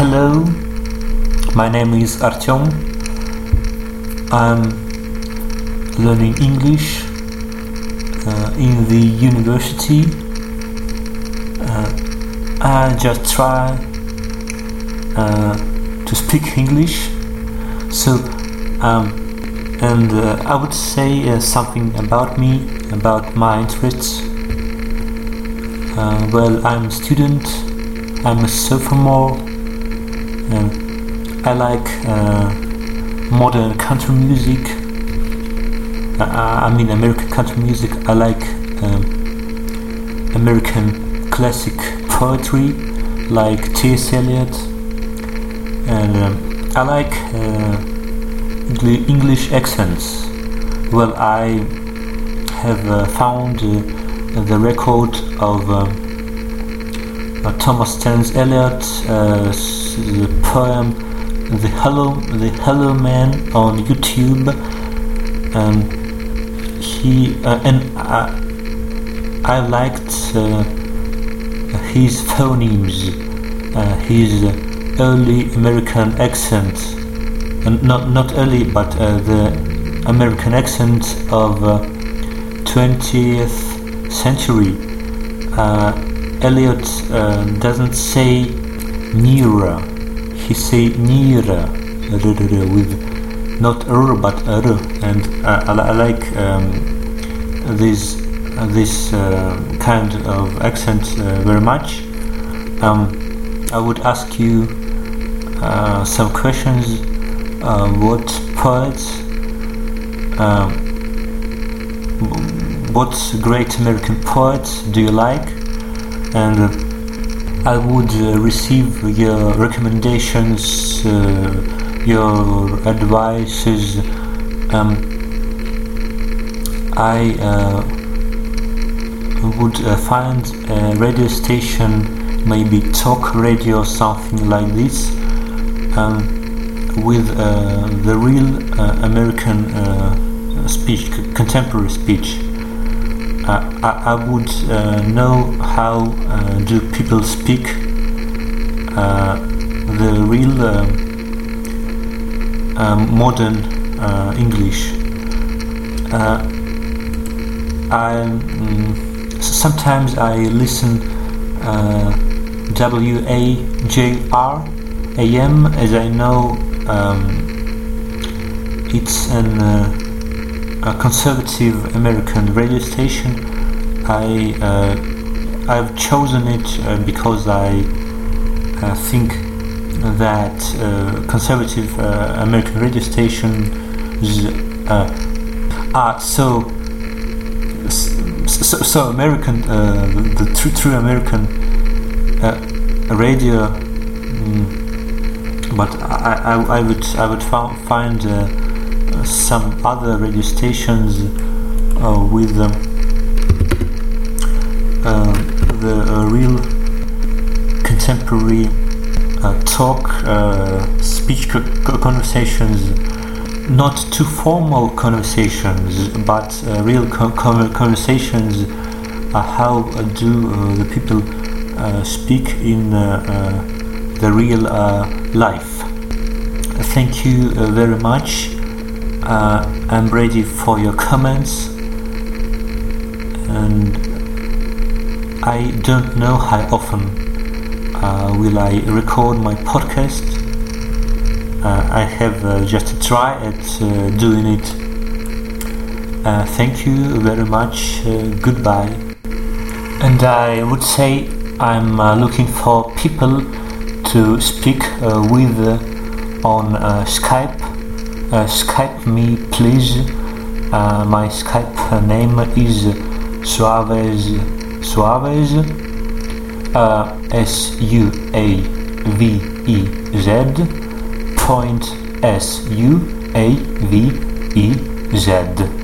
Hello, my name is Artyom. I'm learning English uh, in the university. Uh, I just try uh, to speak English. So, um, and uh, I would say uh, something about me, about my interests. Uh, well, I'm a student. I'm a sophomore. I like uh, modern country music. Uh, I mean American country music. I like um, American classic poetry, like T.S. Eliot, and um, I like uh, English accents. Well, I have uh, found uh, the record of uh, uh, Thomas Stearns Eliot, the poem "The Hollow, the Hollow Man" on YouTube. Um, he and I liked his phonemes, his early American accent, and not not early, but the American accent of 20th century. Uh, Eliot uh, doesn't say nearer, he say nearer with not er but er, and uh, I, I, like um, this this uh, kind of accent uh, very much. Um, I would ask you uh, some questions. what poets? Um, what great American poets do you like? And uh, I would uh, receive your recommendations, uh, your advices. Um, I would find a radio station, maybe talk radio something like this, um, with the real American speech, contemporary speech. Uh, I, I, would uh, know how uh, do people speak the real modern English. I mm, sometimes I listen W A J R A M as I know um, it's an uh, a conservative American radio station. I uh, I've chosen it uh, because I uh, think that conservative American radio stations are so so, so American the, the true, true American radio. Mm, but I, I, I would I would find some other radio stations uh, with uh, the real contemporary talk, speech conversations not too formal conversations, but uh, real co conversations. Uh, how do uh, the people speak in the real life? Thank you very much. Uh, I'm ready for your comments and I don't know how often uh, will I record my podcast. Uh, I have uh, just a try at uh, doing it. Uh, thank you very much. goodbye. And I would say I'm looking for people to speak with on Skype uh, Uh, Skype me please. Uh, my Skype name is Suaves Suaves uh, S U A V E Z point S U A V E Z.